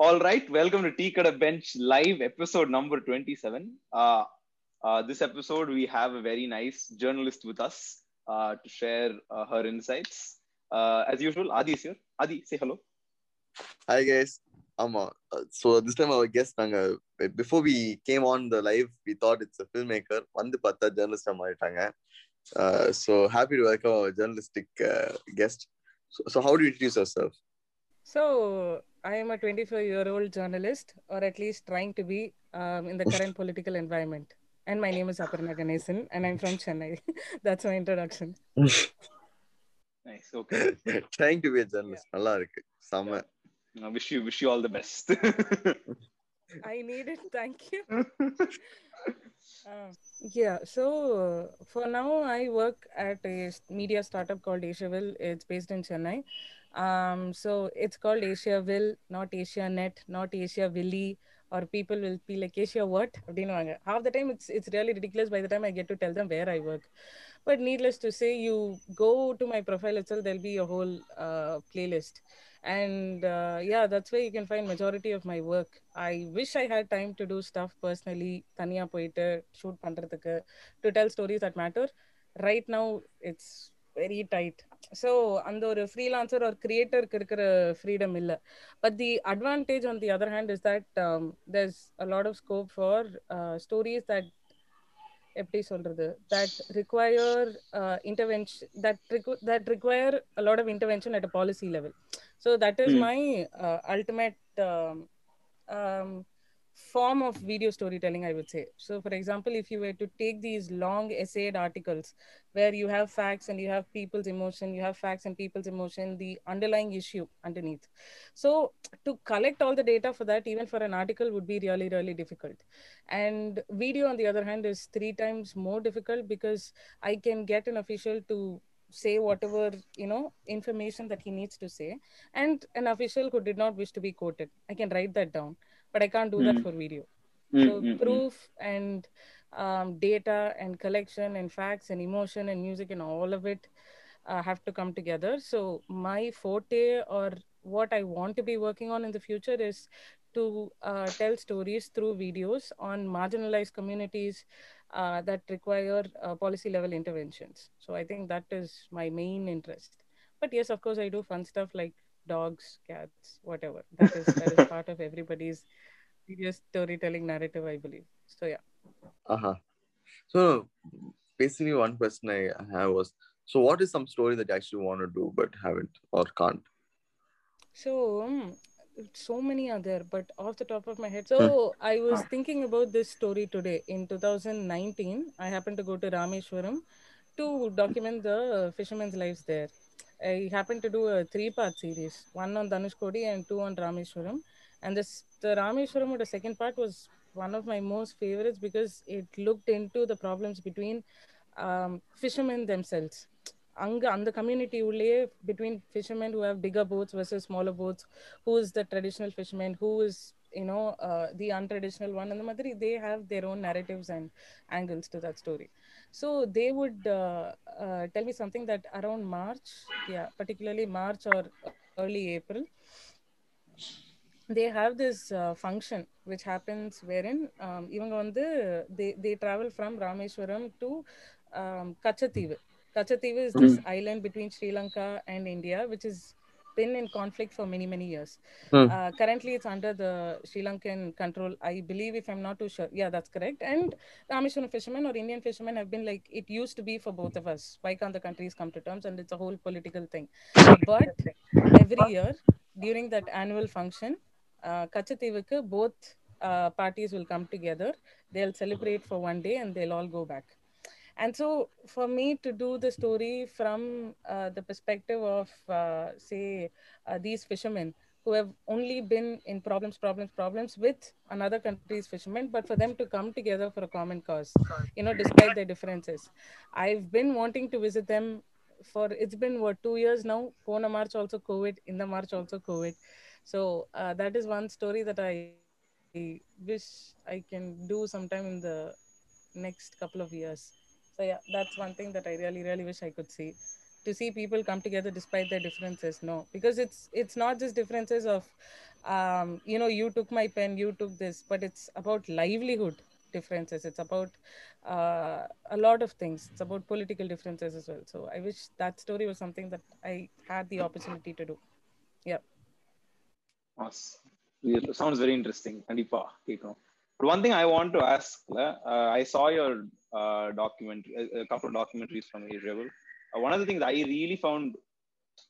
All right, welcome to Tea Cutter Bench Live, episode number 27. Uh, uh, this episode, we have a very nice journalist with us uh, to share uh, her insights. Uh, as usual, Adi is here. Adi, say hello. Hi, guys. Amma. Uh, so, this time our guest, Nanga, before we came on the live, we thought it's a filmmaker. Vandu Pata, journalist. so, happy to welcome our journalistic guest. So, so, how do you introduce yourself? So, I am a 24 year old journalist, or at least trying to be um, in the current political environment. And my name is Aparna Ganesan, and I'm from Chennai. That's my introduction. nice. Okay. trying to be a journalist. Yeah. Summer. Yeah. I wish you wish you all the best. I need it. Thank you. Uh, yeah. So uh, for now, I work at a media startup called Asiaville. It's based in Chennai, Um, so it's called Asiaville, not Asia Net, not Asia Willy, or people will be like Asia what? அப்படின்னுவாங்க. Half the time it's it's really ridiculous by the time I get to tell them where I work. But needless to say, you go to my profile itself, there'll be a whole uh, playlist. And uh, yeah, that's where you can find majority of my work. I wish I had time to do stuff personally, தனியா போயிட்டு shoot பண்றதுக்கு, to tell stories that matter. Right now, it's very tight. So அந்த ஒரு freelancer or creatorக்கு இருக்கிற freedom இல்ல. But the advantage on the other hand is that um, there's a lot of scope for uh, stories that எப்படி சொல்றது that require uh, intervention that requ- that require a lot of intervention at a policy level so that is Form of video storytelling i would say. So for example if you were to take these long essayed articles where you have facts and you have people's emotion you have facts and people's emotion the underlying issue underneath. So to collect all the data for that even for an article would be really really difficult. And video on the other hand is three times more difficult because i can get an official to say whatever you know information that he needs to say. And an official who did not wish to be quoted i can write that down but i can't do that Mm. for video Mm, so mm, mm. proof and um, data and collection and facts and emotion and music and all of it uh, have to come together so my forte or what i want to be working on in the future is to uh, tell stories through videos on marginalized communities uh, that require uh, policy level interventions so i think that is my main interest but yes of course i do fun stuff like dogs cats whatever that is that is part of everybody's video storytelling narrative i believe so yeah Uh-huh. So basically one question I have was so what is some story that you actually want to do but haven't or can't? So, um, so many are there, but off the top of my head, so I was thinking about this story today. In 2019, I happened to go to Rameshwaram to document the fishermen's lives there. I happened to do a three-part series, one on Dhanushkodi and two on Rameshwaram. And this the Rameshwaram, or the second part, was one of my most favorites because it looked into the problems between um, fishermen themselves. அங்க அந்த community உள்ளேயே between fishermen who have bigger boats versus smaller boats who is the traditional fisherman who is you know uh, the untraditional one and the மாதிரி they have their own narratives and angles to that story so they would uh, uh, tell me something that around March, yeah, particularly March or early April, they have this uh, function which happens wherein um, even on the they, they travel from Rameshwaram to um, Kachateevu. Is this mm. island between Sri Lanka and India, which is been in conflict for many many years. Hmm. Uh, currently, it's under the Sri Lankan control. I believe, if I'm not too sure, yeah, that's correct. And the Rameswaram fishermen or Indian fishermen have been like, it used to be for both of us. Why can't the countries come to terms? And it's a whole political thing. But every year during that annual function, uh, both uh, parties will come together. They'll celebrate for one day and they'll all go back. And so, for me to do the story from uh, the perspective of, uh, say, uh, these fishermen who have only been in problems, problems, problems with another country's fishermen, but for them to come together for a common cause, you know, despite their differences. I've been wanting to visit them for it's been what two years now. Pona March also COVID, in the March also COVID. So uh, that is one story that I wish I can do sometime in the next couple of years. So yeah, that's one thing that I really, really wish I could see. To see people come together despite their differences, no, because it's it's not just differences of, um, you know, you took my pen, you took this, but it's about livelihood differences. It's about uh, a lot of things. It's about political differences as well. So I wish that story was something that I had the opportunity to do. Yeah. Awesome. It sounds very interesting. Kandipa, you know. But one thing I want to ask, uh, I saw your uh, documentary, a, a couple of documentaries from Asia. Uh, one of the things I really found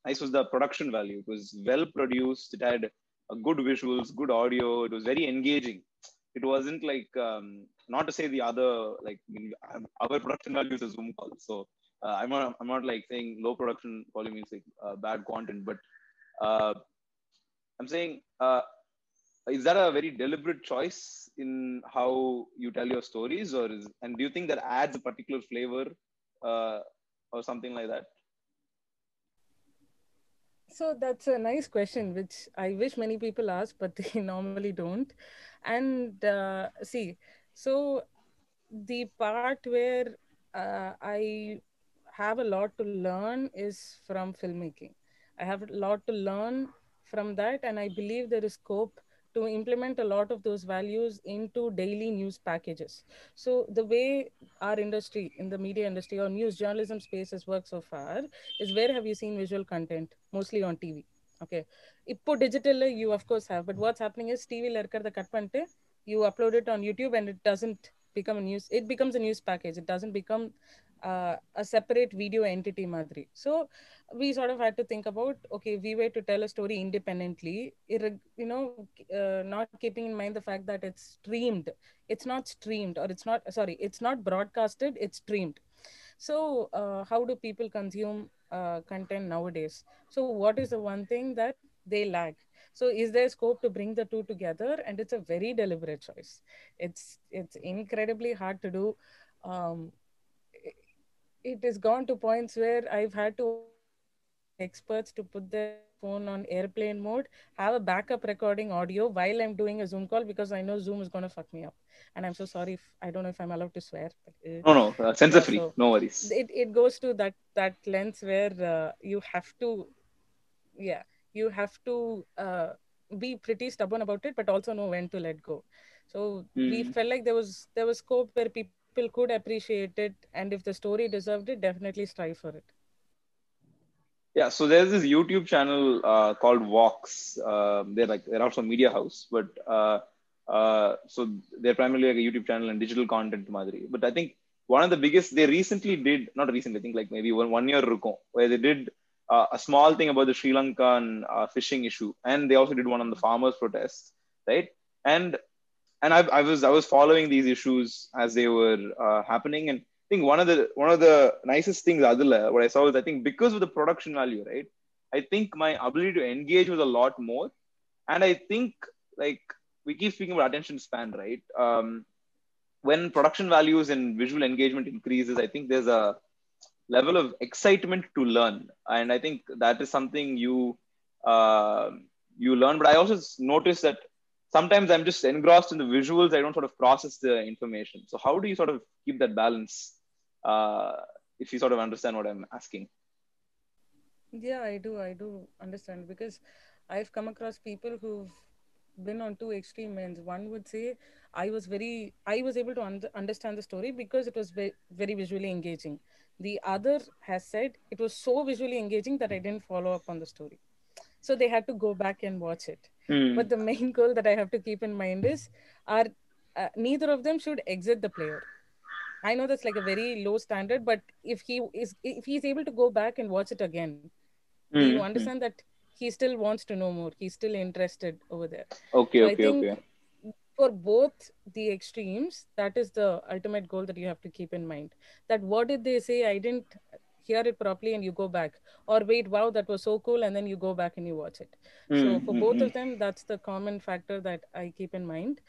nice was the production value. It was well produced. It had uh, good visuals, good audio. It was very engaging. It wasn't like um, not to say the other like our production value is a Zoom call. So uh, I'm not I'm not like saying low production value means like uh, bad content, but uh, I'm saying uh, is that a very deliberate choice in how you tell your stories, or is and do you think that adds a particular flavor uh, or something like that? So that's a nice question, which I wish many people ask, but they normally don't. And uh, see, so the part where uh, I have a lot to learn is from filmmaking. I have a lot to learn from that, and I believe there is scope to implement a lot of those values into daily news packages. So the way our industry in the media industry or news journalism space has worked so far is where have you seen visual content? Mostly on TV. Okay. இப்போ digital you of course have, but what's happening is TV ல இருக்கிறத cut பண்ணிட்டு you upload it on YouTube and it doesn't become a news. It becomes a news package. It doesn't become uh, a separate video entity madri. So we sort of had to think about okay, we were to tell a story independently, you know, uh, not keeping in mind the fact that it's streamed. It's not streamed or it's not sorry, it's not broadcasted. It's streamed. So uh, how do people consume uh, content nowadays? So what is the one thing that they lack? So is there scope to bring the two together? And it's a very deliberate choice. It's it's incredibly hard to do. Um, it has gone to points where I've had to experts to put their phone on airplane mode, have a backup recording audio while I'm doing a Zoom call because I know Zoom is going to fuck me up. And I'm so sorry if I don't know if I'm allowed to swear. But, uh, No, no, uh, censor free. so- No worries. it, it goes to that that lens where uh, you have to yeah you have to uh, be pretty stubborn about it but also know when to let go so we Hmm. felt like there was there was scope where people could appreciate it and if the story deserved it definitely strive for it Yeah, so there's this YouTube channel uh, called Vox. Uh, they're like they're also media house, but uh, uh, so they're primarily like a YouTube channel and digital content madri. But I think one of the biggest they recently did not recently, I think like maybe one, one year ago, where they did uh, a small thing about the Sri Lankan uh, fishing issue, and they also did one on the farmers' protests, right? And and I, I was I was following these issues as they were uh, happening, and I think one of the one of the nicest things Adila, what I saw was I think because of the production value, right? I think my ability to engage was a lot more, and I think like we keep speaking about attention span, right? Um, when production values and visual engagement increases, I think there's a level of excitement to learn, and I think that is something you uh, you learn. But I also noticed that sometimes I'm just engrossed in the visuals. I don't sort of process the information. So how do you sort of keep that balance? Uh, if you sort of understand what I'm asking. yeah i do i do understand because i've come across people who've been on two extreme ends one would say i was very i was able to un- understand the story because it was ve- very visually engaging the other has said it was so visually engaging that i didn't follow up on the story so they had to go back and watch it Hmm. but the main goal that i have to keep in mind is are uh, neither of them should exit the player i know that's like a very low standard but if he is if he's able to go back and watch it again Hmm, you hmm. understand that he still wants to know more he's still interested over there Okay, So okay, okay. for both the extremes that is the ultimate goal that you have to keep in mind that what did they say i didn't hear it properly and you go back or wait wow that was so cool and then you go back and you watch it so Hmm, for hmm, both hmm. of them that's the common factor that i keep in mind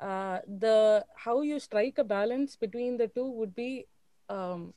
uh, the how you strike a balance between the two would be um,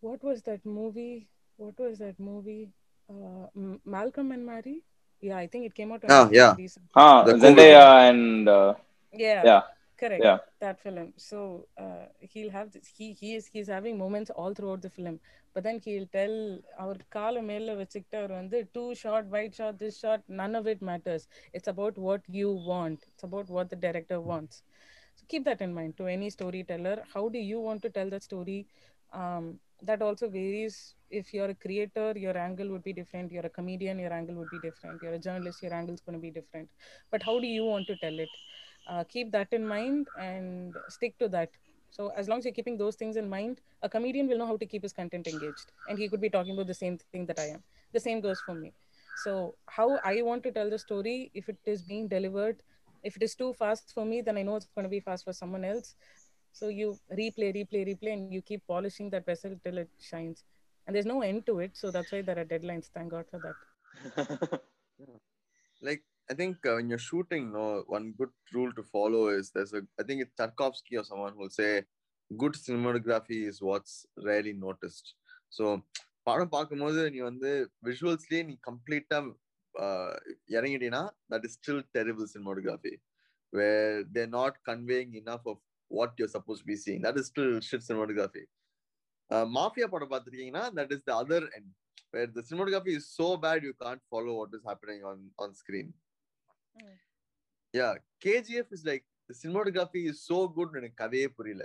what was that movie what was that movie uh, M- Malcolm and Marie yeah i think it came out on Ah, yeah. recently. Ah, The Zendaya and uh, yeah yeah correct Yeah. that film so uh, he'll have this he he is he's having moments all throughout the film but then he'll tell அவர் கால மேல வச்சுக்கிட்டு அவர் வந்து two short white short this short none of it matters it's about what you want it's about what the director wants so keep that in mind to any storyteller how do you want to tell that story um, that also varies if you're a creator your angle would be different you're a comedian your angle would be different you're a journalist your angle is going to be different but how do you want to tell it Uh, keep that in mind and stick to that. So as long as you're keeping those things in mind a comedian will know how to keep his content engaged and he could be talking about the same thing that i am. The same goes for me. So how i want to tell the story if it is being delivered if it is too fast for me then i know it's going to be fast for someone else. So you replay replay replay and you keep polishing that vessel till it shines. And there's no end to it. So that's why there are deadlines. Thank god for that. Like I think uh, when you're shooting, no, one good rule to follow is there's a I think it's Tarkovsky or someone who will say good cinematography is what's rarely noticed. So படம் பார்க்கும்போது நீ வந்து விஷுவல்ஸ்லயே நீ கம்ப்ளீட்டா இறங்கிட்டீங்கன்னா that is still terrible cinematography where there not conveying enough of what your suppose B seeing that is still shit cinematography mafia படம் பார்த்துருக்கீங்கன்னா that is the other end where the cinematography is so bad you can't follow what is happening on on screen. Yeah KGF is like cinematography is so good எனக்கு கதையே புரியல.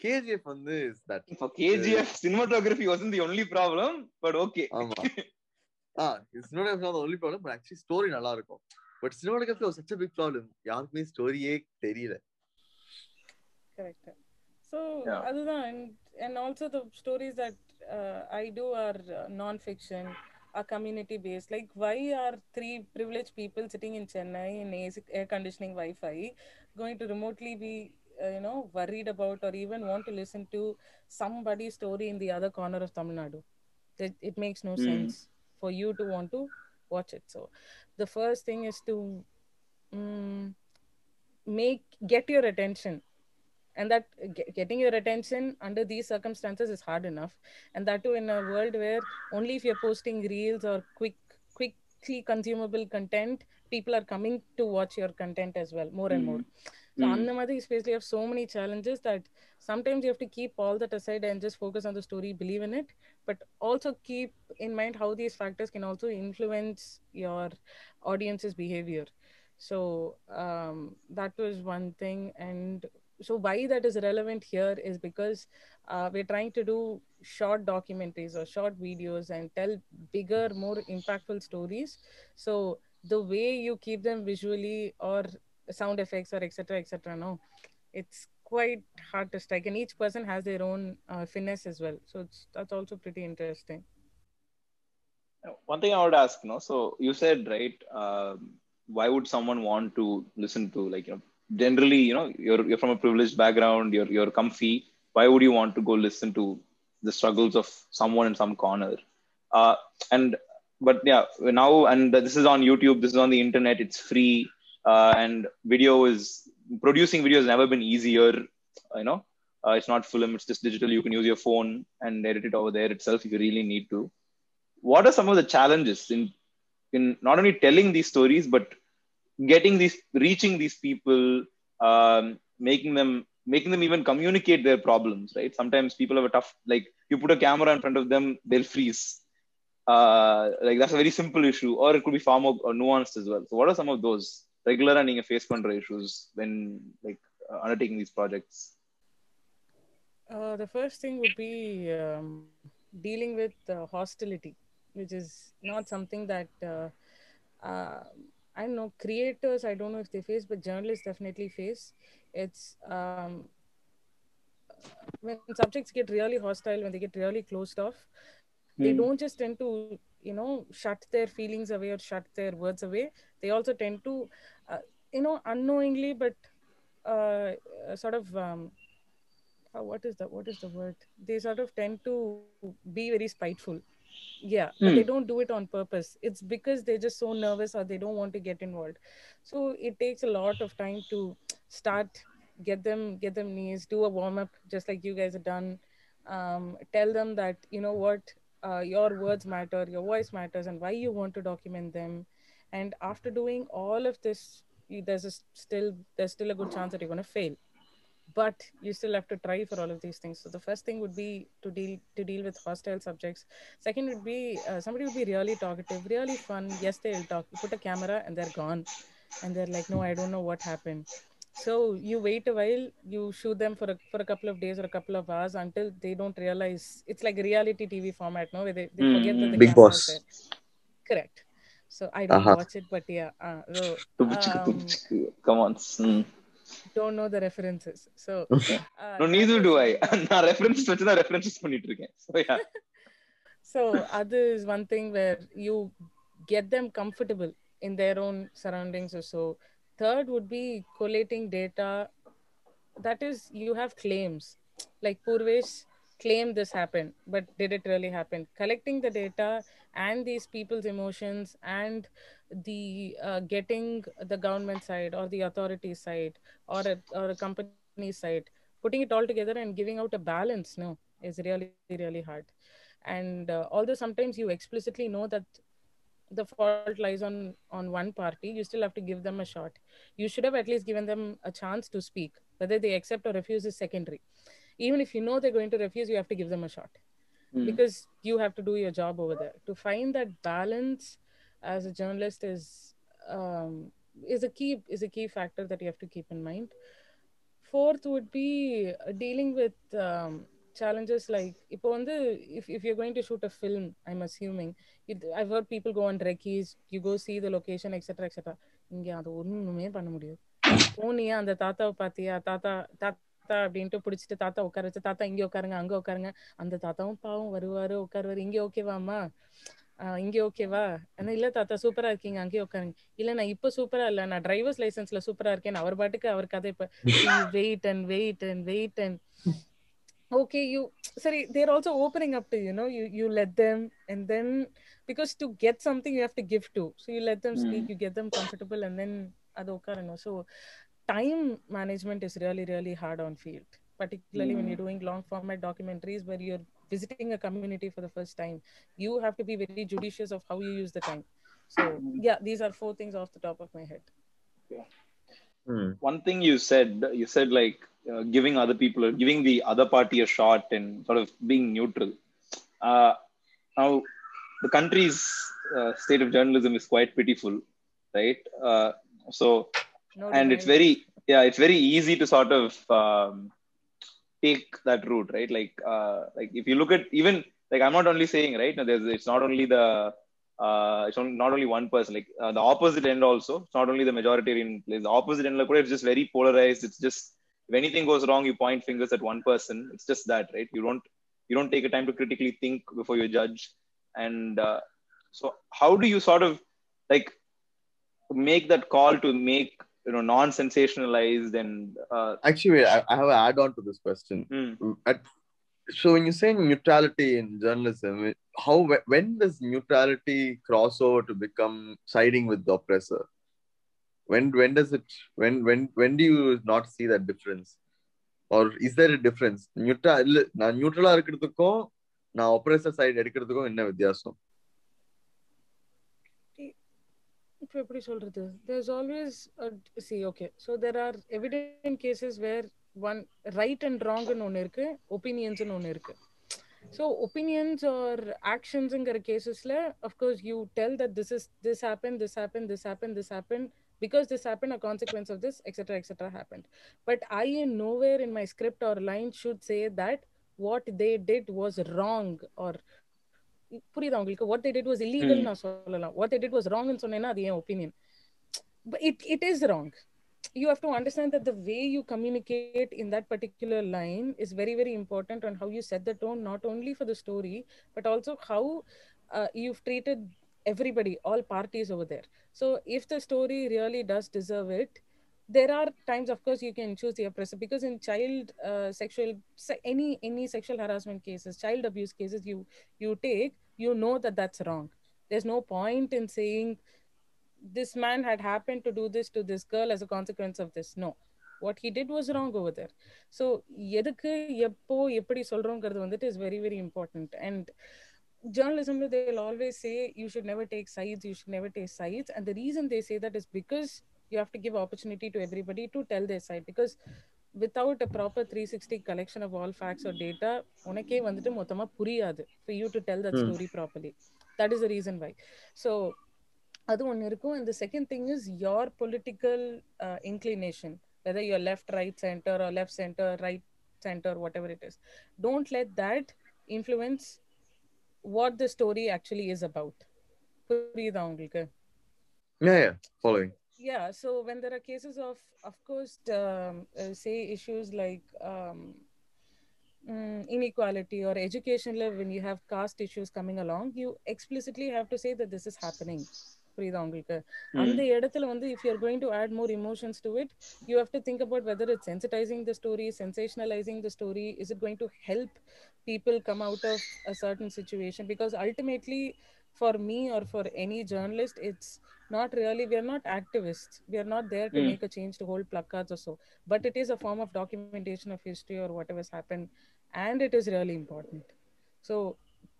KGF வந்து is that இப்போ KGF cinematography was the only problem but okay ஆமா. ஆ cinematography was only problem but actually story நல்லா இருக்கும் but cinematography was such a big problem யாருக்குமே ஸ்டோரியே தெரியல. கரெக்ட் ஸோ அதுதான் and also the stories that I do are non fiction are community based like why are three privileged people sitting in chennai in AC, air conditioning wi-fi going to remotely be uh, you know worried about or even want to listen to somebody's story in the other corner of tamil nadu? It, it makes no Hmm. sense for you to want to watch it. So the first thing is to mm, make get your attention and that ge- getting your attention under these circumstances is hard enough and that too in a world where only if you're posting reels or quick quickly consumable content people are coming to watch your content as well more and Mm. more so Mm. on the you have so many challenges that sometimes you have to keep all that aside and just focus on the story believe in it but also keep in mind how these factors can also influence your audience's behavior so um, that was one thing and so why that is relevant here is because uh, we're trying to do short documentaries or short videos and tell bigger more impactful stories so the way you keep them visually or sound effects or etc etc no it's quite hard to strike and each person has their own uh, finesse as well so that's also pretty interesting One thing I would ask, no. So you said right. Um, why would someone want to listen to like you know? Generally, you know, you're you're from a privileged background. You're you're comfy. Why would you want to go listen to the struggles of someone in some corner? Uh, and but yeah, now and this is on YouTube. This is on the internet. It's free. Uh, and video is producing video has never been easier. You know, uh, it's not film. It's just digital. You can use your phone and edit it over there itself if you really need to what are some of the challenges in in not only telling these stories but getting these reaching these people um, making them making them even communicate their problems right sometimes people have a tough like you put a camera in front of them they'll freeze uh, like that's a very simple issue or it could be far more uh, nuanced as well so what are some of those regular and நீங்க face பண்ற issues when like uh, undertaking these projects Uh, the first thing would be um, dealing with uh, hostility, which is not something that uh, uh, I don't know creators. I don't know if they face, but journalists definitely face. It's um, when subjects get really hostile, when they get really closed off, they Hmm. don't just tend to you know shut their feelings away or shut their words away. They also tend to, uh, you know, unknowingly, but uh, sort of um, uh, what is the what is the word they sort of tend to be very spiteful yeah but Hmm. they don't do it on purpose. It's because they're just so nervous or they don't want to get involved. So it takes a lot of time to start get them get them knees do a warm up just like you guys have done. Um, tell them that you know what uh, your words matter your voice matters and why you want to document them. And after doing all of this there's a still there's still a good chance that you're going to fail but you still have to try for all of these things so the first thing would be to deal to deal with hostile subjects second would be uh, somebody would be really talkative really fun yes they'll talk you put a camera and they're gone and they're like no i don't know what happened so you wait a while you shoot them for a for a couple of days or a couple of hours until they don't realize it's like a reality tv format no where they, they Mm, forget that the Big camera Boss. correct so i don't Uh-huh. watch it but yeah uh, so, um. Come on. Mm don't know the references so Okay. uh, No, that neither is do I. one- நான் reference வச்சு தான் references பண்ணிட்டு இருக்கேன் So, yeah. So other is one thing where you get them comfortable in their own surroundings or so. Third would be collating data. That is, you have claims. Like Purvesh claimed this happened, but did it really happen? Collecting the data and these people's emotions and the uh, getting the government side or the authority side or a, or a company side, putting it all together and giving out a balance, no, is really, really hard. And uh, although sometimes you explicitly know that the fault lies on on one party you still have to give them a shot. You should have at least given them a chance to speak whether they accept or refuse is secondary even if you know they're going to refuse you have to give them a shot Mm. because you have to do your job over there to find that balance as a journalist is um, is a key is a key factor that you have to keep in mind fourth would be uh, dealing with um, challenges like இப்போ வந்து if, if you're going to shoot a film i'm assuming it, i've heard people go on recce's you go see the location etc etc இங்க அது ஒண்ணுமே பண்ண முடியாது போனியா அந்த தாத்தாவை பாத்தியா தாத்தா தாத்தா அப்படின்ட்டு பிடிச்சிட்டு தாத்தா உட்கார வச்சு தாத்தா இங்க உட்காருங்க அங்க உட்காருங்க. அந்த தாத்தாவும் பாவம் வருவாரு உட்காருவாரு. இங்க ஓகேவாமா இங்க ஓகேவா ஆனா இல்ல தாத்தா சூப்பரா இருக்கீங்க அங்கேயே உட்காருங்க. இல்ல நான் இப்ப சூப்பரா இல்ல. நான் டிரைவர்ஸ் லைசன்ஸ்ல சூப்பரா இருக்கேன். அவர் பாட்டுக்கு அவர் கதை இப்ப wait and wait and wait and okay you sorry they're also opening up to you know you you let them and then because to get something you have to give to. So you let them speak Mm. you get them comfortable and then adu okkarano so time management is really really hard on field. Particularly when Mm. you're doing long format documentaries where you're visiting a community for the first time you have to be very judicious of how you use the time. So yeah these are four things off the top of my head. Hmm. one thing you said you said like uh, giving other people giving the other party a shot and sort of being neutral. Uh, now the country's uh, state of journalism is quite pitiful right? Uh, so no and it's very yeah it's very easy to sort of um, take that route right? Like uh, like if you look at even like i'm not only saying right now there's it's not only the uh, it's not only one person like uh, the opposite end also it's not only the majoritarian place the opposite end like it's just very polarized it's just if anything goes wrong you point fingers at one person it's just that right? You don't you don't take a time to critically think before you judge. And uh, so how do you sort of like make that call to make you know non-sensationalized and uh, Actually, wait, I, I have an add-on to this question. hmm, At, so when you say neutrality in journalism, how when does neutrality cross over to become siding with the oppressor? When when does it when when when do you not see that difference? Or is there a difference? Neutral இல்ல, நான் நியூட்ரலா இருக்கிறதுக்கும் நான் oppressor side எடுக்கிறதுக்கும் என்ன வித்தியாசம் எப்படி சொல்றது there's always a see okay so there are evident cases where one right and wrong னு ஒன்னு இருக்கு opinions னு ஒன்னு இருக்கு so opinions or actionsங்கிற கேசஸ்ல of course you tell that this is this happened this happened this happened this happened because this happened a consequence of this etc etc happened but i in nowhere in my script or line should say that what they did was wrong or புரியுதா உங்களுக்கு what they did was illegal Hmm. நான் சொல்லலாம் what they did was wrong னு சொன்னேன்னா அது என் opinion but it, it is wrong you have to understand that the way you communicate in that particular line is very very important on how you set the tone not only for the story but also how uh, you've treated everybody all parties over there so if the story really does deserve it there are times of course you can choose the oppressor because in child uh, sexual se- any any sexual harassment cases child abuse cases you you take you know that that's wrong there's no point in saying this man had happened to do this to this girl as a consequence of this no what he did was wrong over there so எதுக்கு எப்போ எப்படி சொல்றோங்கிறது வந்துட்டு is very very important and journalism they'll always say you should never take sides you should never take sides and the reason they say that is because you have to give opportunity to everybody to tell their side because without a proper 360 collection of all facts or data உனக்கே வந்துட்டு மொத்தமா புரியாது for you to tell that Hmm. story properly that is the reason why so அது ஒன்று இருக்கும் and the second thing is your political uh, inclination whether you're left right center or left center right center whatever it is don't let that influence what the story actually is about புரியுதா உங்களுக்கு Yeah, yeah, following. yeah so when there are cases of of course um, uh, say issues like um, mm, inequality or education level when you have caste issues coming along you explicitly have to say that this is happening புரியுதா உங்களுக்கு அந்த இடத்துல வந்து if you're going to add more emotions to it you have to think about whether it's sensitizing the story sensationalizing the story is it going to help people come out of a certain situation because ultimately for me or for any journalist it's not really. We are not activists. We are not there to Mm. make a change to hold placards or so. But it is a form of documentation of history or whatever's happened and it is really important. So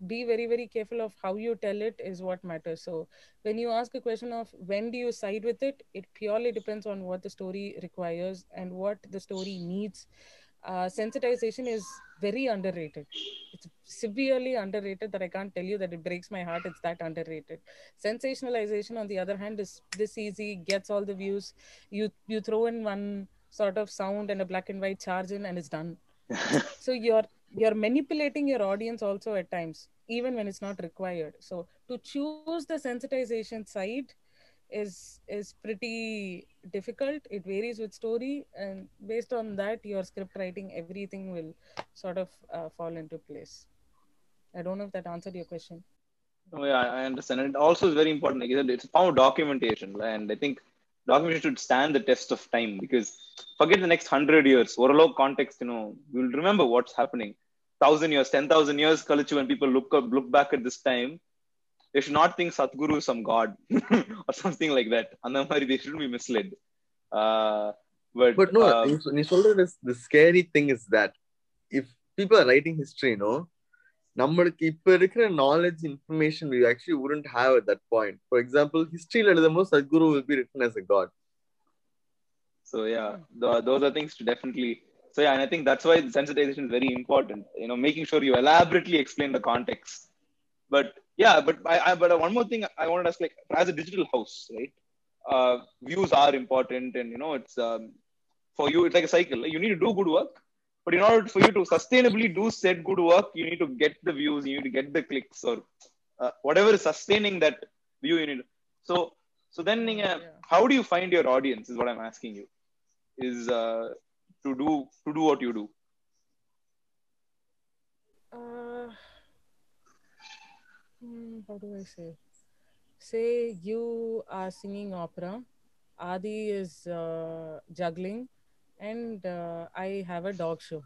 be very very careful of how you tell it is what matters. So when you ask a question of when do you side with it it purely depends on what the story requires and what the story needs uh, sensitization is very underrated. It's severely underrated that i can't tell you that it breaks my heart it's that underrated. Sensationalization on the other hand is this easy gets all the views. You you throw in one sort of sound and a black and white charge in and it's done. So you're you're manipulating your audience also at times even when it's not required. So to choose the sensitization side is is pretty difficult it varies with story and based on that your script writing everything will sort of uh, fall into place i don't know if that answered your question Oh, yeah, I understand. And it also is very important. Like you said, it's a of documentation. And I think documentation should stand the test of time because forget the next hundred years. Or low context, you know, you'll remember what's happening. Thousand years, ten thousand years, Kalichu, when people look up, look back at this time, they should not think Sadhguru is some god or something like that. அந்த மாதிரி they shouldn't be misled. Uh, but, but no, um, the scary thing is that if people are writing history, no, நம்மளுக்கு knowledge information we actually wouldn't have at that point. For example, history ஹிஸ்டரியில் the most Sadhguru will be written as a god. So yeah, those are things to definitely. So yeah, and I think that's why sensitization is very important. You know, making sure you elaborately explain the context. But yeah, but I, I but one more thing I want to ask, like as a digital house, right? Uh, views are important, and you know, it's um, for you. It's like a cycle. You need to do good work, but in order for you to sustainably do said good work, you need to get the views, you need to get the clicks, or uh, whatever is sustaining that view you need. So, so then, yeah. how do you find your audience? Is what I'm asking you. Is uh, to do to do what you do. Uh Hmm, how do I say? Say you are singing opera, Adi is uh, juggling, and uh, I have a dog show.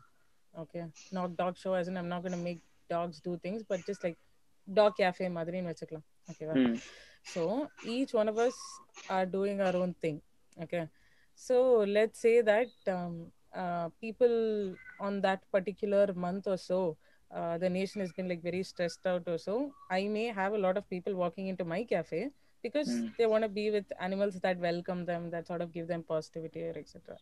Okay, not dog show as in I'm not gonna make dogs do things, but just like dog cafe, madri. Okay, hmm. so each one of us are doing our own thing. Okay, so let's say that um, uh, people on that particular month or so uh, the nation has been like very stressed out or so i may have a lot of people walking into my cafe because Mm. they want to be with animals that welcome them that sort of give them positivity or etc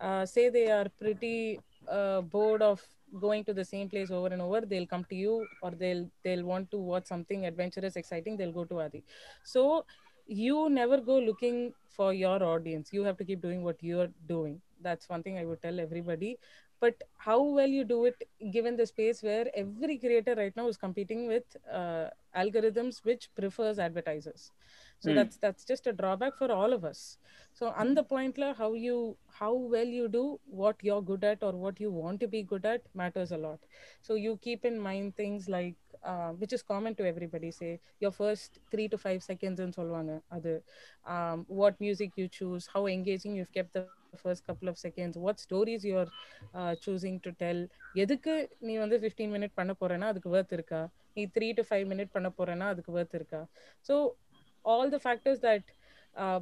uh, say they are pretty uh, bored of going to the same place over and over they'll come to you or they'll they'll want to watch something adventurous exciting they'll go to adi. So you never go looking for your audience. You have to keep doing what you're doing. That's one thing i would tell everybody but how well you do it given the space where every creator right now is competing with uh, algorithms which prefers advertisers. So Hmm. that's that's just a drawback for all of us. So on the point la, how you how well you do what you're good at or what you want to be good at matters a lot. So you keep in mind things like uh, which is common to everybody say your first three to five seconds in solvanga adu um, what music you choose how engaging you've kept the first couple of seconds what stories you're uh, choosing to tell எதுக்கு நீ வந்து fifteen minute பண்ண போறேன்னா அதுக்கு worth இருக்கா நீ three to five minute பண்ண போறேன்னா அதுக்கு worth இருக்கா so all the factors that uh,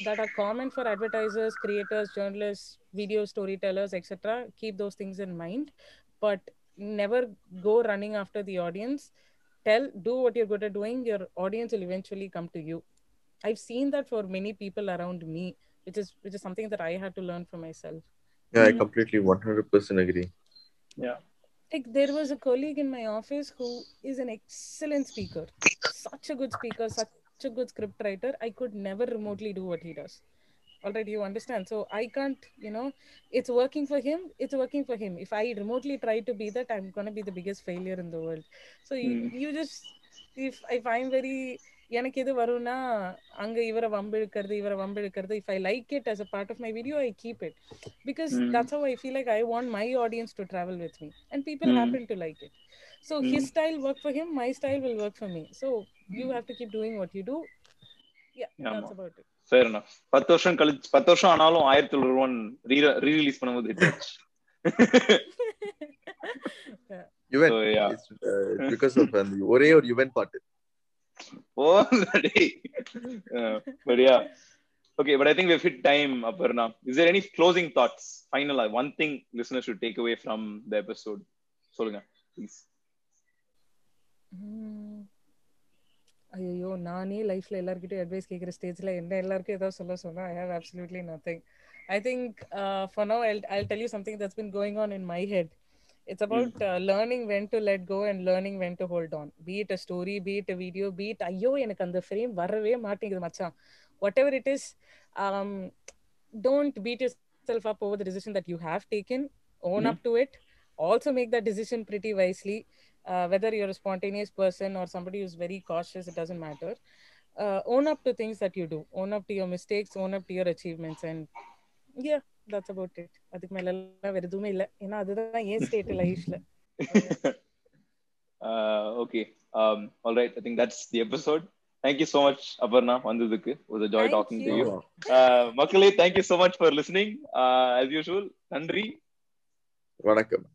that are common for advertisers creators journalists video storytellers etc keep those things in mind but never go running after the audience tell do what you're good at doing your audience will eventually come to you i've seen that for many people around me which is which is something that i had to learn for myself Yeah, I Mhm. completely 100% agree. Yeah. Like there was a colleague in my office who is an excellent speaker such a good speaker such a good script writer i could never remotely do what he does already you understand so i can't you know it's working for him it's working for him if i remotely try to be that i'm going to be the biggest failure in the world so you, Mm. you just if if i'm very எனக்கு எது வரும்னா அங்க இவரை வம்பிழுக்கிறது இவரை வம்பிழுக்கிறது. If I like it as a part of my video I keep it because that's how I feel like I want my audience to travel with me and people happen to like it so his style work for him my style will work for me so you have to keep doing what you do சரிண்ணா பத்து வருஷம் கழிச்சு பத்து வருஷம் ஆனாலும் ஆயிரத்தி தொள்ளாயிரம் ரூபான் rerelease பண்ணும்போது uh, um, ஒரே ஒரு யுவன் பாட்டு. But yeah okay time Aparna is there any closing thoughts ஃபைனலா one thing listener should take away சொல்லுங்க ஐயோ நானே லைஃப்ல எல்லாருக்கிட்டையும் அட்வைஸ் கேட்குற ஸ்டேஜ்ல என்ன எல்லாருக்கும் ஏதாவது சொல்ல சொன்னா I have absolutely nothing I think for now I tell you something that's been going on in my head it's about learning when to let go and learning when to hold on beat a story beat a video beat ஐயோ எனக்கு அந்த frame வரவே மாட்டேங்குது மச்சான் what ever it is don't beat your self up over the decision that you have taken own Mhm. Up to it also make that decision pretty wisely uh, whether you're a spontaneous person or somebody who's very cautious it doesn't matter uh, own up to things that you do own up to your mistakes own up to your achievements and yeah That's about it அதுக்கு மேல எல்லாம் வேற எதுவுமே இல்ல. ஏன்னா அதுதான் ஏன் state லைஃப்ல okay all right I think that's the episode thank you so much Aparna வந்ததுக்கு. ஒரு ஜாய் டாக்கிங் டு யூ மக்களே thank you so much for listening as usual நன்றி. வணக்கம்.